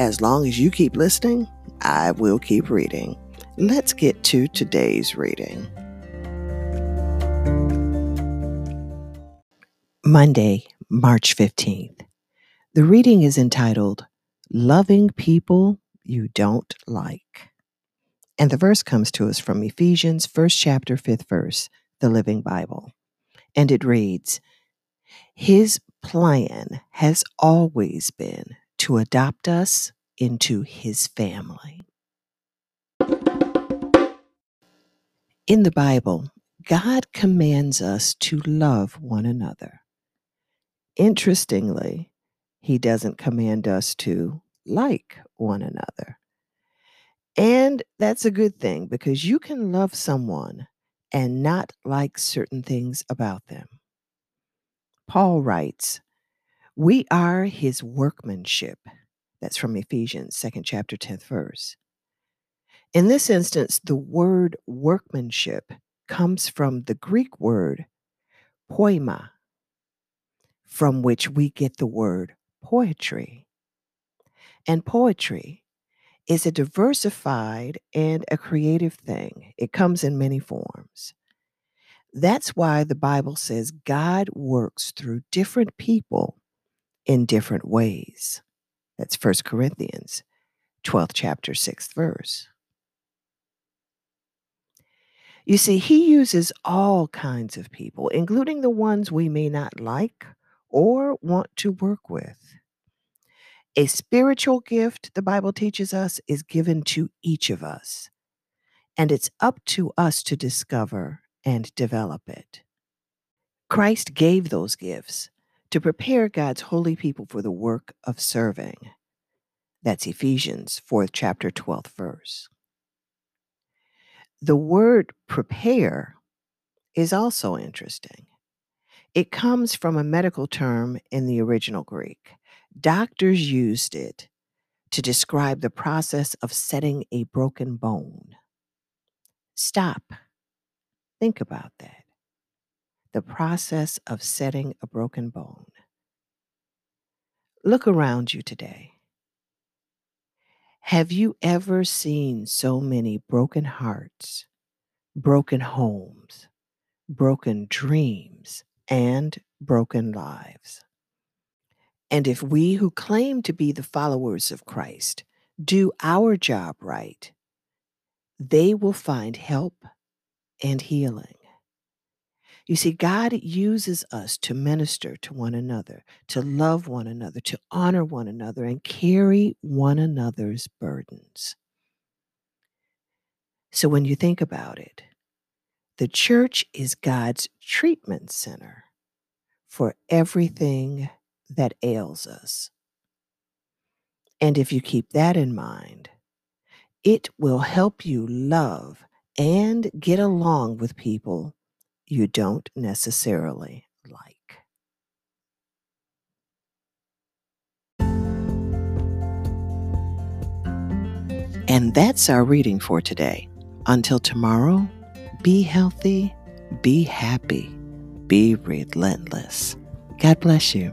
as long as you keep listening, I will keep reading. Let's get to today's reading. Monday, March 15th. The reading is entitled Loving People You Don't Like. And the verse comes to us from Ephesians, first chapter, fifth verse, the Living Bible. And it reads His plan has always been to adopt us into his family. In the Bible, God commands us to love one another. Interestingly, he doesn't command us to like one another. And that's a good thing because you can love someone and not like certain things about them. Paul writes, We are his workmanship that's from Ephesians, second chapter, 10th verse. In this instance, the word workmanship comes from the Greek word poema, from which we get the word poetry. And poetry is a diversified and a creative thing, it comes in many forms. That's why the Bible says God works through different people in different ways. That's 1 Corinthians 12th chapter, 6th verse. You see, he uses all kinds of people, including the ones we may not like or want to work with. A spiritual gift, the Bible teaches us, is given to each of us, and it's up to us to discover and develop it. Christ gave those gifts to prepare God's holy people for the work of serving. That's Ephesians 4th chapter 12th verse. The word prepare is also interesting. It comes from a medical term in the original Greek. Doctors used it to describe the process of setting a broken bone. Stop. Think about that the process of setting a broken bone. Look around you today. Have you ever seen so many broken hearts, broken homes, broken dreams, and broken lives? And if we who claim to be the followers of Christ do our job right, they will find help and healing. You see, God uses us to minister to one another, to love one another, to honor one another, and carry one another's burdens. So when you think about it, the church is God's treatment center for everything that ails us. And if you keep that in mind, it will help you love and get along with people you don't necessarily like. And that's our reading for today. Until tomorrow, be healthy, be happy, be relentless. God bless you.